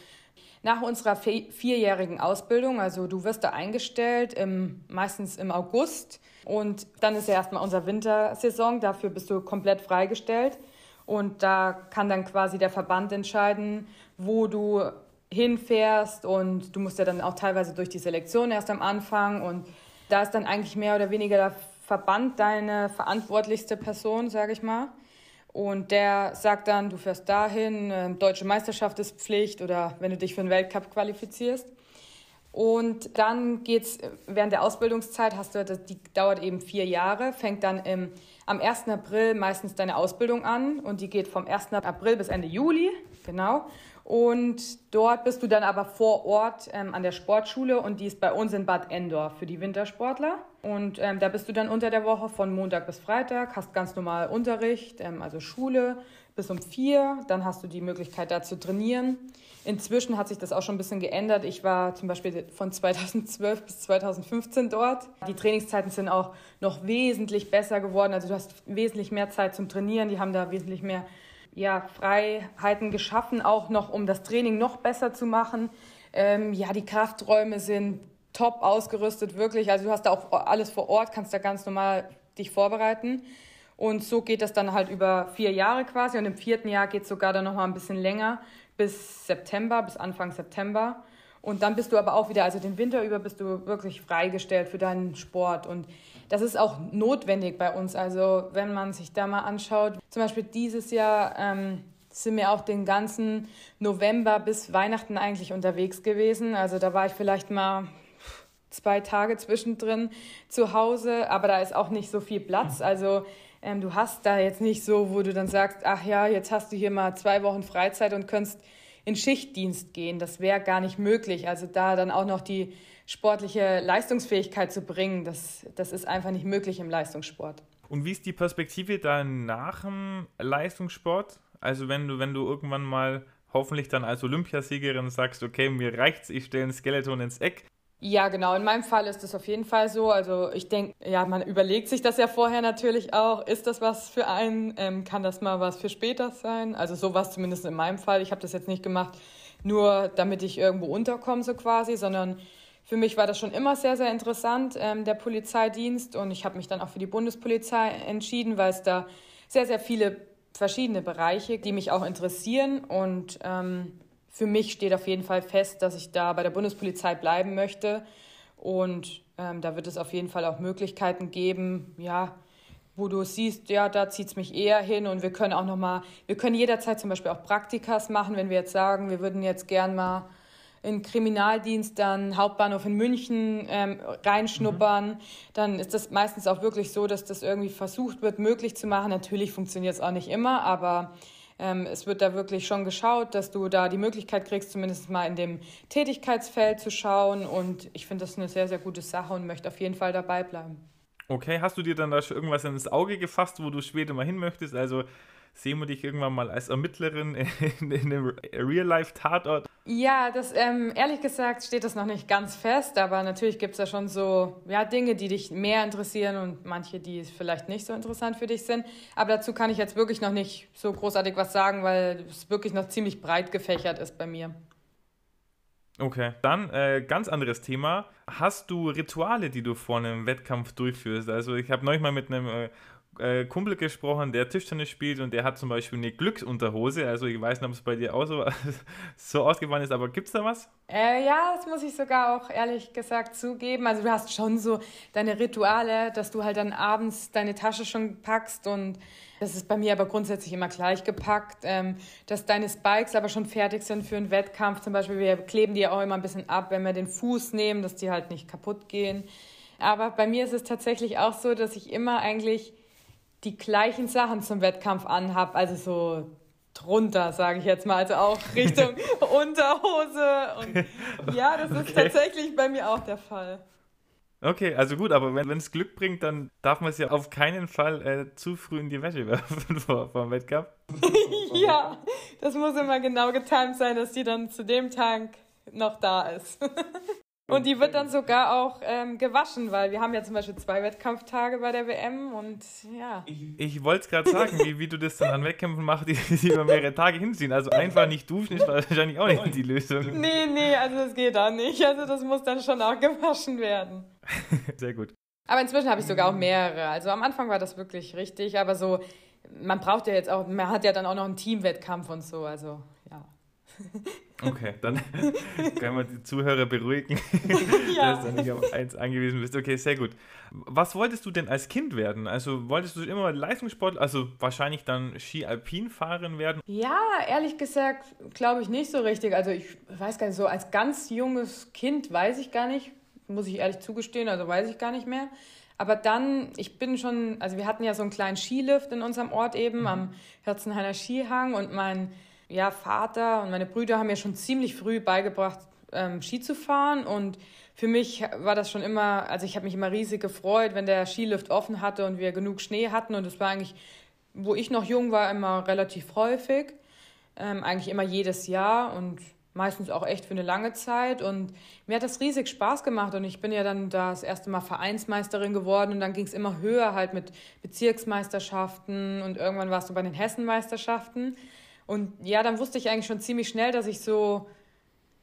nach unserer vierjährigen Ausbildung, also du wirst da eingestellt, im, meistens im August. Und dann ist ja erstmal unsere Wintersaison, dafür bist du komplett freigestellt. Und da kann dann quasi der Verband entscheiden, wo du hinfährst. Und du musst ja dann auch teilweise durch die Selektion erst am Anfang. Und da ist dann eigentlich mehr oder weniger der Verband deine verantwortlichste Person, sage ich mal. Und der sagt dann, du fährst dahin, äh, deutsche Meisterschaft ist Pflicht oder wenn du dich für einen Weltcup qualifizierst. Und dann geht's während der Ausbildungszeit, hast du, die dauert eben vier Jahre, fängt dann im, am 1. April meistens deine Ausbildung an und die geht vom 1. April bis Ende Juli, genau. Und dort bist du dann aber vor Ort ähm, an der Sportschule und die ist bei uns in Bad Endorf für die Wintersportler. Und ähm, da bist du dann unter der Woche von Montag bis Freitag, hast ganz normal Unterricht, ähm, also Schule bis um vier. Dann hast du die Möglichkeit, da zu trainieren. Inzwischen hat sich das auch schon ein bisschen geändert. Ich war zum Beispiel von 2012 bis 2015 dort. Die Trainingszeiten sind auch noch wesentlich besser geworden. Also du hast wesentlich mehr Zeit zum Trainieren. Die haben da wesentlich mehr ja, Freiheiten geschaffen, auch noch, um das Training noch besser zu machen. Ähm, ja, die Krafträume sind top ausgerüstet, wirklich. Also du hast da auch alles vor Ort, kannst da ganz normal dich vorbereiten. Und so geht das dann halt über vier Jahre quasi. Und im vierten Jahr geht es sogar dann noch mal ein bisschen länger, bis September, bis Anfang September. Und dann bist du aber auch wieder, also den Winter über bist du wirklich freigestellt für deinen Sport. Und das ist auch notwendig bei uns. Also wenn man sich da mal anschaut, zum Beispiel dieses Jahr ähm, sind wir auch den ganzen November bis Weihnachten eigentlich unterwegs gewesen. Also da war ich vielleicht mal zwei Tage zwischendrin zu Hause, aber da ist auch nicht so viel Platz. Also ähm, du hast da jetzt nicht so, wo du dann sagst, ach ja, jetzt hast du hier mal zwei Wochen Freizeit und könntest in Schichtdienst gehen. Das wäre gar nicht möglich. Also da dann auch noch die sportliche Leistungsfähigkeit zu bringen, das, das ist einfach nicht möglich im Leistungssport. Und wie ist die Perspektive dann nach dem Leistungssport? Also wenn du, wenn du irgendwann mal hoffentlich dann als Olympiasiegerin sagst, okay, mir reicht's, ich stelle ein Skeleton ins Eck, ja, genau. In meinem Fall ist das auf jeden Fall so. Also ich denke, ja, man überlegt sich das ja vorher natürlich auch. Ist das was für einen? Ähm, kann das mal was für später sein? Also so war es zumindest in meinem Fall. Ich habe das jetzt nicht gemacht, nur damit ich irgendwo unterkomme, so quasi, sondern für mich war das schon immer sehr, sehr interessant, ähm, der Polizeidienst. Und ich habe mich dann auch für die Bundespolizei entschieden, weil es da sehr, sehr viele verschiedene Bereiche, die mich auch interessieren. Und ähm, für mich steht auf jeden Fall fest, dass ich da bei der Bundespolizei bleiben möchte. Und ähm, da wird es auf jeden Fall auch Möglichkeiten geben, ja, wo du siehst, ja, da zieht es mich eher hin und wir können auch nochmal, wir können jederzeit zum Beispiel auch Praktikas machen, wenn wir jetzt sagen, wir würden jetzt gern mal in Kriminaldienst dann Hauptbahnhof in München ähm, reinschnuppern, mhm. dann ist das meistens auch wirklich so, dass das irgendwie versucht wird, möglich zu machen. Natürlich funktioniert es auch nicht immer, aber ähm, es wird da wirklich schon geschaut, dass du da die Möglichkeit kriegst, zumindest mal in dem Tätigkeitsfeld zu schauen. Und ich finde das eine sehr, sehr gute Sache und möchte auf jeden Fall dabei bleiben. Okay, hast du dir dann da schon irgendwas ins Auge gefasst, wo du später mal hin möchtest? Also Sehen wir dich irgendwann mal als Ermittlerin in, in einem Real-Life-Tatort? Ja, das ähm, ehrlich gesagt steht das noch nicht ganz fest, aber natürlich gibt es da schon so ja, Dinge, die dich mehr interessieren und manche, die vielleicht nicht so interessant für dich sind. Aber dazu kann ich jetzt wirklich noch nicht so großartig was sagen, weil es wirklich noch ziemlich breit gefächert ist bei mir. Okay, dann äh, ganz anderes Thema. Hast du Rituale, die du vor einem Wettkampf durchführst? Also ich habe neulich mal mit einem äh, äh, Kumpel gesprochen, der Tischtennis spielt und der hat zum Beispiel eine Glücksunterhose. Also ich weiß nicht, ob es bei dir auch so, so ausgefallen ist, aber gibt es da was? Äh, ja, das muss ich sogar auch ehrlich gesagt zugeben. Also du hast schon so deine Rituale, dass du halt dann abends deine Tasche schon packst und das ist bei mir aber grundsätzlich immer gleich gepackt, ähm, dass deine Spikes aber schon fertig sind für einen Wettkampf. Zum Beispiel, wir kleben die auch immer ein bisschen ab, wenn wir den Fuß nehmen, dass die halt nicht kaputt gehen. Aber bei mir ist es tatsächlich auch so, dass ich immer eigentlich die gleichen Sachen zum Wettkampf anhab, also so drunter, sage ich jetzt mal, also auch Richtung Unterhose. Und ja, das ist okay. tatsächlich bei mir auch der Fall. Okay, also gut, aber wenn es Glück bringt, dann darf man es ja auf keinen Fall äh, zu früh in die Wäsche werfen vor, vor dem Wettkampf. ja, das muss immer genau getimt sein, dass die dann zu dem Tag noch da ist. Und die wird dann sogar auch ähm, gewaschen, weil wir haben ja zum Beispiel zwei Wettkampftage bei der WM und ja. Ich, ich wollte es gerade sagen, wie, wie du das dann an Wettkämpfen machst, die, die über mehrere Tage hinziehen. Also einfach nicht duschen ist wahrscheinlich auch nicht die Lösung. Nee, nee, also das geht auch nicht. Also das muss dann schon auch gewaschen werden. Sehr gut. Aber inzwischen habe ich sogar auch mehrere. Also am Anfang war das wirklich richtig, aber so, man braucht ja jetzt auch, man hat ja dann auch noch einen Teamwettkampf und so, also. Okay, dann können wir die Zuhörer beruhigen, ja. dass du nicht auf eins angewiesen bist. Okay, sehr gut. Was wolltest du denn als Kind werden? Also wolltest du immer Leistungssport, also wahrscheinlich dann Ski-Alpin fahren werden? Ja, ehrlich gesagt, glaube ich nicht so richtig. Also ich weiß gar nicht, so als ganz junges Kind weiß ich gar nicht, muss ich ehrlich zugestehen, also weiß ich gar nicht mehr. Aber dann, ich bin schon, also wir hatten ja so einen kleinen Skilift in unserem Ort eben mhm. am Herzenhainer Skihang und mein ja, Vater und meine Brüder haben mir schon ziemlich früh beigebracht, ähm, Ski zu fahren. Und für mich war das schon immer, also ich habe mich immer riesig gefreut, wenn der Skilift offen hatte und wir genug Schnee hatten. Und das war eigentlich, wo ich noch jung war, immer relativ häufig. Ähm, eigentlich immer jedes Jahr und meistens auch echt für eine lange Zeit. Und mir hat das riesig Spaß gemacht. Und ich bin ja dann das erste Mal Vereinsmeisterin geworden. Und dann ging es immer höher halt mit Bezirksmeisterschaften. Und irgendwann warst du bei den Hessenmeisterschaften. Und ja, dann wusste ich eigentlich schon ziemlich schnell, dass ich so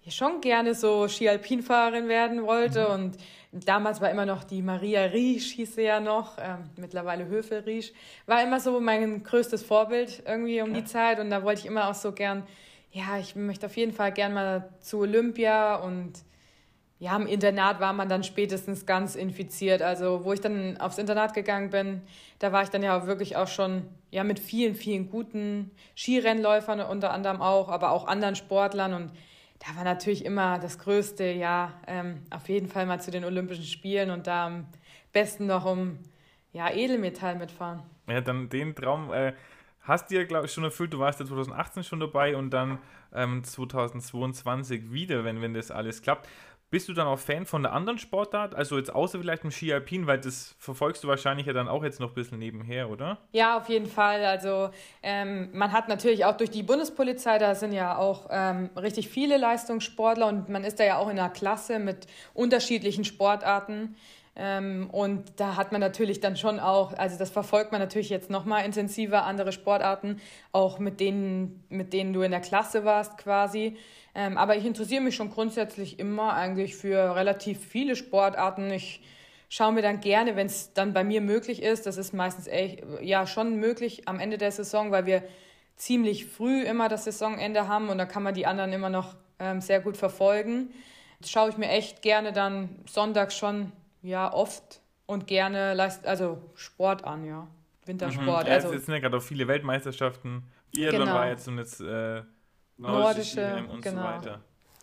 schon gerne so Ski-Alpin-Fahrerin werden wollte. Mhm. Und damals war immer noch die Maria Riesch, hieß sie ja noch, ähm, mittlerweile Höfel Riesch, war immer so mein größtes Vorbild irgendwie um ja. die Zeit. Und da wollte ich immer auch so gern, ja, ich möchte auf jeden Fall gern mal zu Olympia und ja, im Internat war man dann spätestens ganz infiziert. Also, wo ich dann aufs Internat gegangen bin, da war ich dann ja wirklich auch schon ja, mit vielen, vielen guten Skirennläufern unter anderem auch, aber auch anderen Sportlern. Und da war natürlich immer das Größte, ja, ähm, auf jeden Fall mal zu den Olympischen Spielen und da am besten noch um ja, Edelmetall mitfahren. Ja, dann den Traum äh, hast du ja, glaube ich, schon erfüllt. Du warst ja 2018 schon dabei und dann ähm, 2022 wieder, wenn, wenn das alles klappt. Bist du dann auch Fan von der anderen Sportart? Also jetzt außer vielleicht im Ski Alpin, weil das verfolgst du wahrscheinlich ja dann auch jetzt noch ein bisschen nebenher, oder? Ja, auf jeden Fall. Also ähm, man hat natürlich auch durch die Bundespolizei, da sind ja auch ähm, richtig viele Leistungssportler und man ist da ja auch in einer Klasse mit unterschiedlichen Sportarten. Ähm, und da hat man natürlich dann schon auch, also das verfolgt man natürlich jetzt nochmal intensiver, andere Sportarten, auch mit denen, mit denen du in der Klasse warst quasi. Ähm, aber ich interessiere mich schon grundsätzlich immer eigentlich für relativ viele Sportarten. Ich schaue mir dann gerne, wenn es dann bei mir möglich ist, das ist meistens echt, ja schon möglich am Ende der Saison, weil wir ziemlich früh immer das Saisonende haben und da kann man die anderen immer noch ähm, sehr gut verfolgen. Das schaue ich mir echt gerne dann sonntags schon, ja, oft und gerne, also Sport an, ja. Wintersport. Mhm. Ja, also, jetzt sind ja gerade auch viele Weltmeisterschaften. Biathlon genau. war jetzt und jetzt äh, nordische, und genau. so weiter.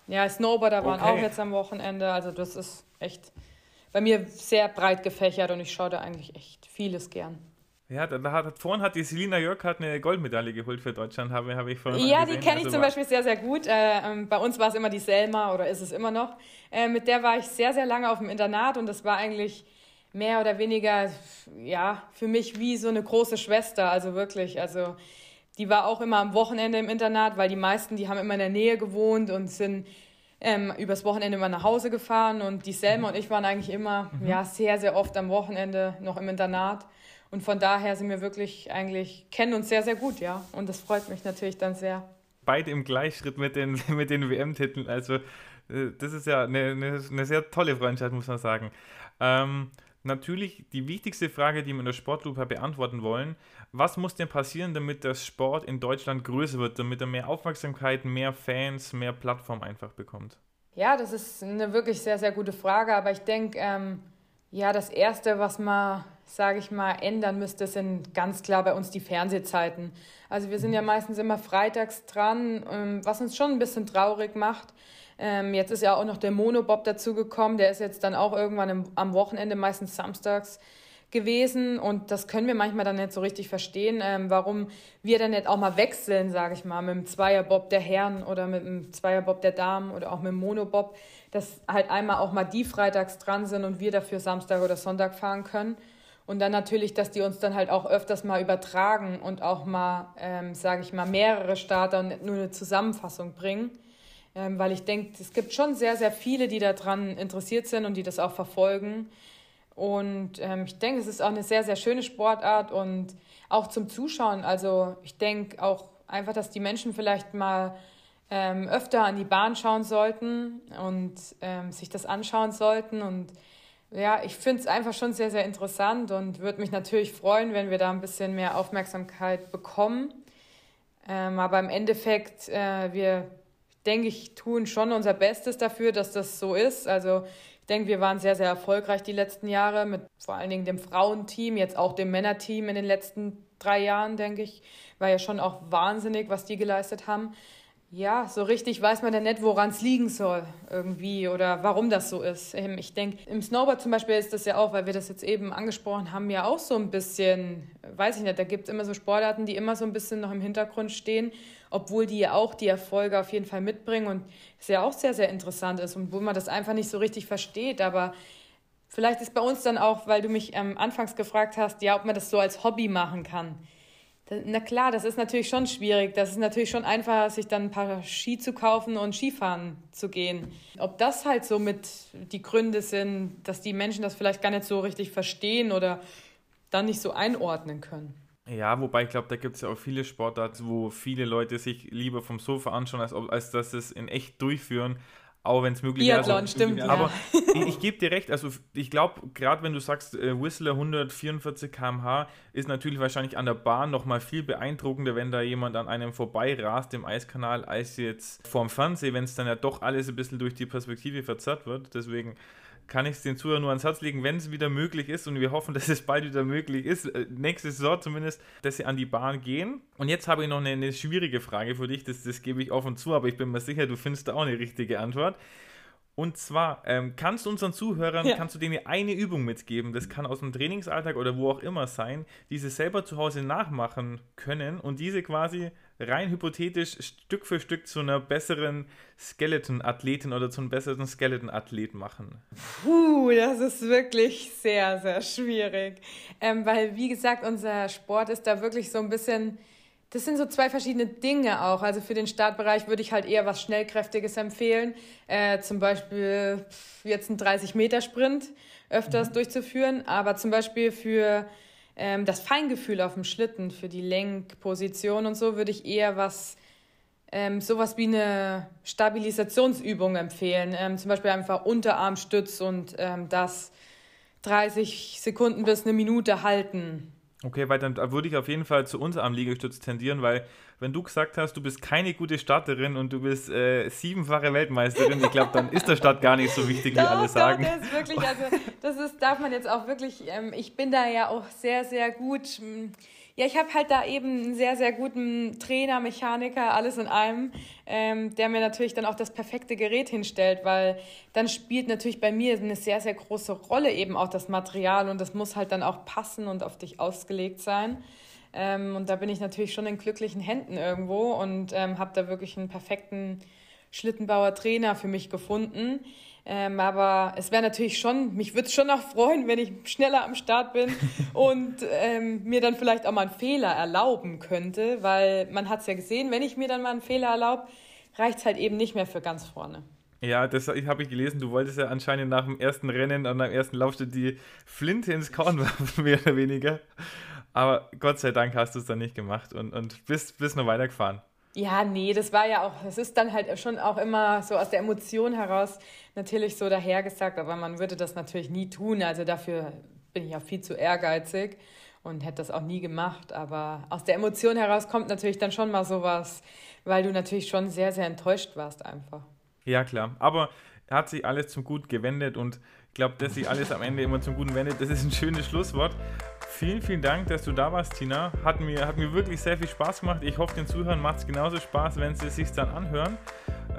Ja, Snowboarder waren auch jetzt am Wochenende. Also das ist echt bei mir sehr breit gefächert und ich schaue da eigentlich echt vieles gern. Ja, da hat, vorhin hat die Selina Jörg hat eine Goldmedaille geholt für Deutschland, habe, habe ich vorhin Ja, die kenne ich also zum Beispiel sehr, sehr gut. Äh, ähm, bei uns war es immer die Selma oder ist es immer noch. Äh, mit der war ich sehr, sehr lange auf dem Internat und das war eigentlich mehr oder weniger, ja, für mich wie so eine große Schwester. Also wirklich, also die war auch immer am Wochenende im Internat, weil die meisten, die haben immer in der Nähe gewohnt und sind ähm, übers Wochenende immer nach Hause gefahren. Und die Selma und ich waren eigentlich immer mhm. ja, sehr, sehr oft am Wochenende noch im Internat. Und von daher sind wir wirklich eigentlich, kennen uns sehr, sehr gut, ja. Und das freut mich natürlich dann sehr. Beide im Gleichschritt mit den, mit den WM-Titeln. Also, äh, das ist ja eine, eine, eine, sehr tolle Freundschaft, muss man sagen. Ähm, natürlich die wichtigste Frage, die wir in der Sportlupe beantworten wollen. Was muss denn passieren, damit der Sport in Deutschland größer wird, damit er mehr Aufmerksamkeit, mehr Fans, mehr Plattform einfach bekommt? Ja, das ist eine wirklich sehr, sehr gute Frage. Aber ich denke, ähm, ja, das Erste, was man, sage ich mal, ändern müsste, sind ganz klar bei uns die Fernsehzeiten. Also wir sind ja meistens immer freitags dran, ähm, was uns schon ein bisschen traurig macht. Ähm, jetzt ist ja auch noch der Monobob dazugekommen. Der ist jetzt dann auch irgendwann am Wochenende, meistens samstags, gewesen. Und das können wir manchmal dann nicht so richtig verstehen, ähm, warum wir dann nicht auch mal wechseln, sage ich mal, mit dem Zweierbob der Herren oder mit dem Zweierbob der Damen oder auch mit dem Monobob, dass halt einmal auch mal die freitags dran sind und wir dafür Samstag oder Sonntag fahren können. Und dann natürlich, dass die uns dann halt auch öfters mal übertragen und auch mal, ähm, sage ich mal, mehrere Starter und nur eine Zusammenfassung bringen ähm, weil ich denke, es gibt schon sehr, sehr viele, die daran interessiert sind und die das auch verfolgen. Und ähm, ich denke, es ist auch eine sehr, sehr schöne Sportart und auch zum Zuschauen. Also ich denke auch einfach, dass die Menschen vielleicht mal ähm, öfter an die Bahn schauen sollten und ähm, sich das anschauen sollten. Und ja, ich finde es einfach schon sehr, sehr interessant und würde mich natürlich freuen, wenn wir da ein bisschen mehr Aufmerksamkeit bekommen. Ähm, aber im Endeffekt, äh, wir denke ich, tun schon unser Bestes dafür, dass das so ist. Also ich denke, wir waren sehr, sehr erfolgreich die letzten Jahre mit vor allen Dingen dem Frauenteam, jetzt auch dem Männerteam in den letzten drei Jahren, denke ich. War ja schon auch wahnsinnig, was die geleistet haben ja, so richtig weiß man dann nicht, woran es liegen soll irgendwie oder warum das so ist. Ähm, ich denke, im Snowboard zum Beispiel ist das ja auch, weil wir das jetzt eben angesprochen haben, ja auch so ein bisschen, weiß ich nicht, da gibt es immer so Sportarten, die immer so ein bisschen noch im Hintergrund stehen, obwohl die ja auch die Erfolge auf jeden Fall mitbringen und es ja auch sehr, sehr interessant ist und wo man das einfach nicht so richtig versteht, aber vielleicht ist bei uns dann auch, weil du mich ähm, anfangs gefragt hast, ja, ob man das so als Hobby machen kann. Na klar, das ist natürlich schon schwierig. Das ist natürlich schon einfacher, sich dann ein paar Ski zu kaufen und Skifahren zu gehen. Ob das halt so mit die Gründe sind, dass die Menschen das vielleicht gar nicht so richtig verstehen oder dann nicht so einordnen können. Ja, wobei ich glaube, da gibt es ja auch viele Sportarten, wo viele Leute sich lieber vom Sofa anschauen, als, als dass sie es in echt durchführen auch wenn es möglich ist. Biathlon, also, stimmt. Aber ja. ich, ich gebe dir recht, also ich glaube, gerade wenn du sagst, äh, Whistler 144 km/h ist natürlich wahrscheinlich an der Bahn nochmal viel beeindruckender, wenn da jemand an einem vorbei rast im Eiskanal, als jetzt vorm Fernseher, wenn es dann ja doch alles ein bisschen durch die Perspektive verzerrt wird. Deswegen kann ich es den Zuhörern nur ans Herz legen, wenn es wieder möglich ist und wir hoffen, dass es bald wieder möglich ist, äh, nächste Saison zumindest, dass sie an die Bahn gehen. Und jetzt habe ich noch eine, eine schwierige Frage für dich, das, das gebe ich offen zu, aber ich bin mir sicher, du findest da auch eine richtige Antwort. Und zwar, ähm, kannst du unseren Zuhörern, ja. kannst du denen eine Übung mitgeben, das kann aus dem Trainingsalltag oder wo auch immer sein, die sie selber zu Hause nachmachen können und diese quasi rein hypothetisch Stück für Stück zu einer besseren Skeleton-Athletin oder zu einem besseren Skeleton-Athlet machen? Puh, das ist wirklich sehr, sehr schwierig. Ähm, weil, wie gesagt, unser Sport ist da wirklich so ein bisschen das sind so zwei verschiedene Dinge auch. Also für den Startbereich würde ich halt eher was Schnellkräftiges empfehlen. Äh, zum Beispiel jetzt einen 30-Meter-Sprint öfters mhm. durchzuführen. Aber zum Beispiel für ähm, das Feingefühl auf dem Schlitten, für die Lenkposition und so, würde ich eher was, ähm, sowas wie eine Stabilisationsübung empfehlen. Ähm, zum Beispiel einfach Unterarmstütz und ähm, das 30 Sekunden bis eine Minute halten. Okay, weil dann würde ich auf jeden Fall zu uns am Liegestütz tendieren, weil wenn du gesagt hast, du bist keine gute Starterin und du bist äh, siebenfache Weltmeisterin, ich glaube, dann ist der Start gar nicht so wichtig, wie doch, alle sagen. Doch, das ist wirklich, also das ist, darf man jetzt auch wirklich, ähm, ich bin da ja auch sehr, sehr gut. Hm, ja, ich habe halt da eben einen sehr, sehr guten Trainer, Mechaniker, alles in einem, ähm, der mir natürlich dann auch das perfekte Gerät hinstellt, weil dann spielt natürlich bei mir eine sehr, sehr große Rolle eben auch das Material und das muss halt dann auch passen und auf dich ausgelegt sein. Ähm, und da bin ich natürlich schon in glücklichen Händen irgendwo und ähm, habe da wirklich einen perfekten Schlittenbauer Trainer für mich gefunden. Ähm, aber es wäre natürlich schon, mich würde es schon noch freuen, wenn ich schneller am Start bin und ähm, mir dann vielleicht auch mal einen Fehler erlauben könnte, weil man hat es ja gesehen, wenn ich mir dann mal einen Fehler erlaube, reicht es halt eben nicht mehr für ganz vorne. Ja, das habe ich gelesen. Du wolltest ja anscheinend nach dem ersten Rennen, an deinem ersten Laufstück die Flinte ins Korn werfen, mehr oder weniger. Aber Gott sei Dank hast du es dann nicht gemacht und, und bist, bist noch weitergefahren. Ja, nee, das war ja auch, das ist dann halt schon auch immer so aus der Emotion heraus natürlich so dahergesagt, aber man würde das natürlich nie tun. Also dafür bin ich auch viel zu ehrgeizig und hätte das auch nie gemacht. Aber aus der Emotion heraus kommt natürlich dann schon mal sowas, weil du natürlich schon sehr, sehr enttäuscht warst einfach. Ja, klar. Aber hat sich alles zum Guten gewendet und ich glaube, dass sich alles am Ende immer zum Guten wendet, das ist ein schönes Schlusswort. Vielen, vielen Dank, dass du da warst, Tina. Hat mir, hat mir wirklich sehr viel Spaß gemacht. Ich hoffe, den Zuhörern macht es genauso Spaß, wenn sie es sich dann anhören.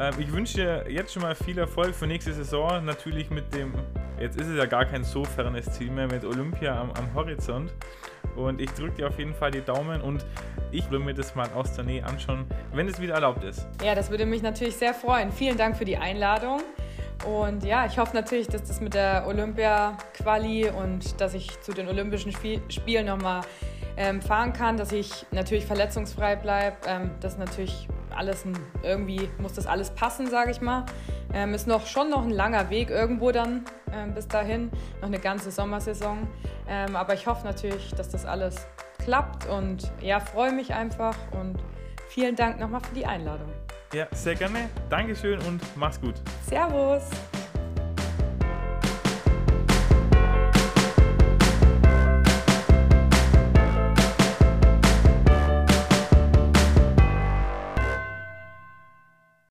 Ähm, ich wünsche dir jetzt schon mal viel Erfolg für nächste Saison. Natürlich mit dem, jetzt ist es ja gar kein so fernes Ziel mehr, mit Olympia am, am Horizont. Und ich drücke dir auf jeden Fall die Daumen und ich will mir das mal aus der Nähe anschauen, wenn es wieder erlaubt ist. Ja, das würde mich natürlich sehr freuen. Vielen Dank für die Einladung. Und ja, ich hoffe natürlich, dass das mit der Olympia-Quali und dass ich zu den Olympischen Spielen nochmal ähm, fahren kann, dass ich natürlich verletzungsfrei bleibe. Ähm, das ist natürlich alles ein, irgendwie muss das alles passen, sage ich mal. Ähm, ist noch schon noch ein langer Weg irgendwo dann ähm, bis dahin, noch eine ganze Sommersaison. Ähm, aber ich hoffe natürlich, dass das alles klappt und ja, freue mich einfach und vielen Dank nochmal für die Einladung. Ja, sehr gerne. Dankeschön und mach's gut. Servus.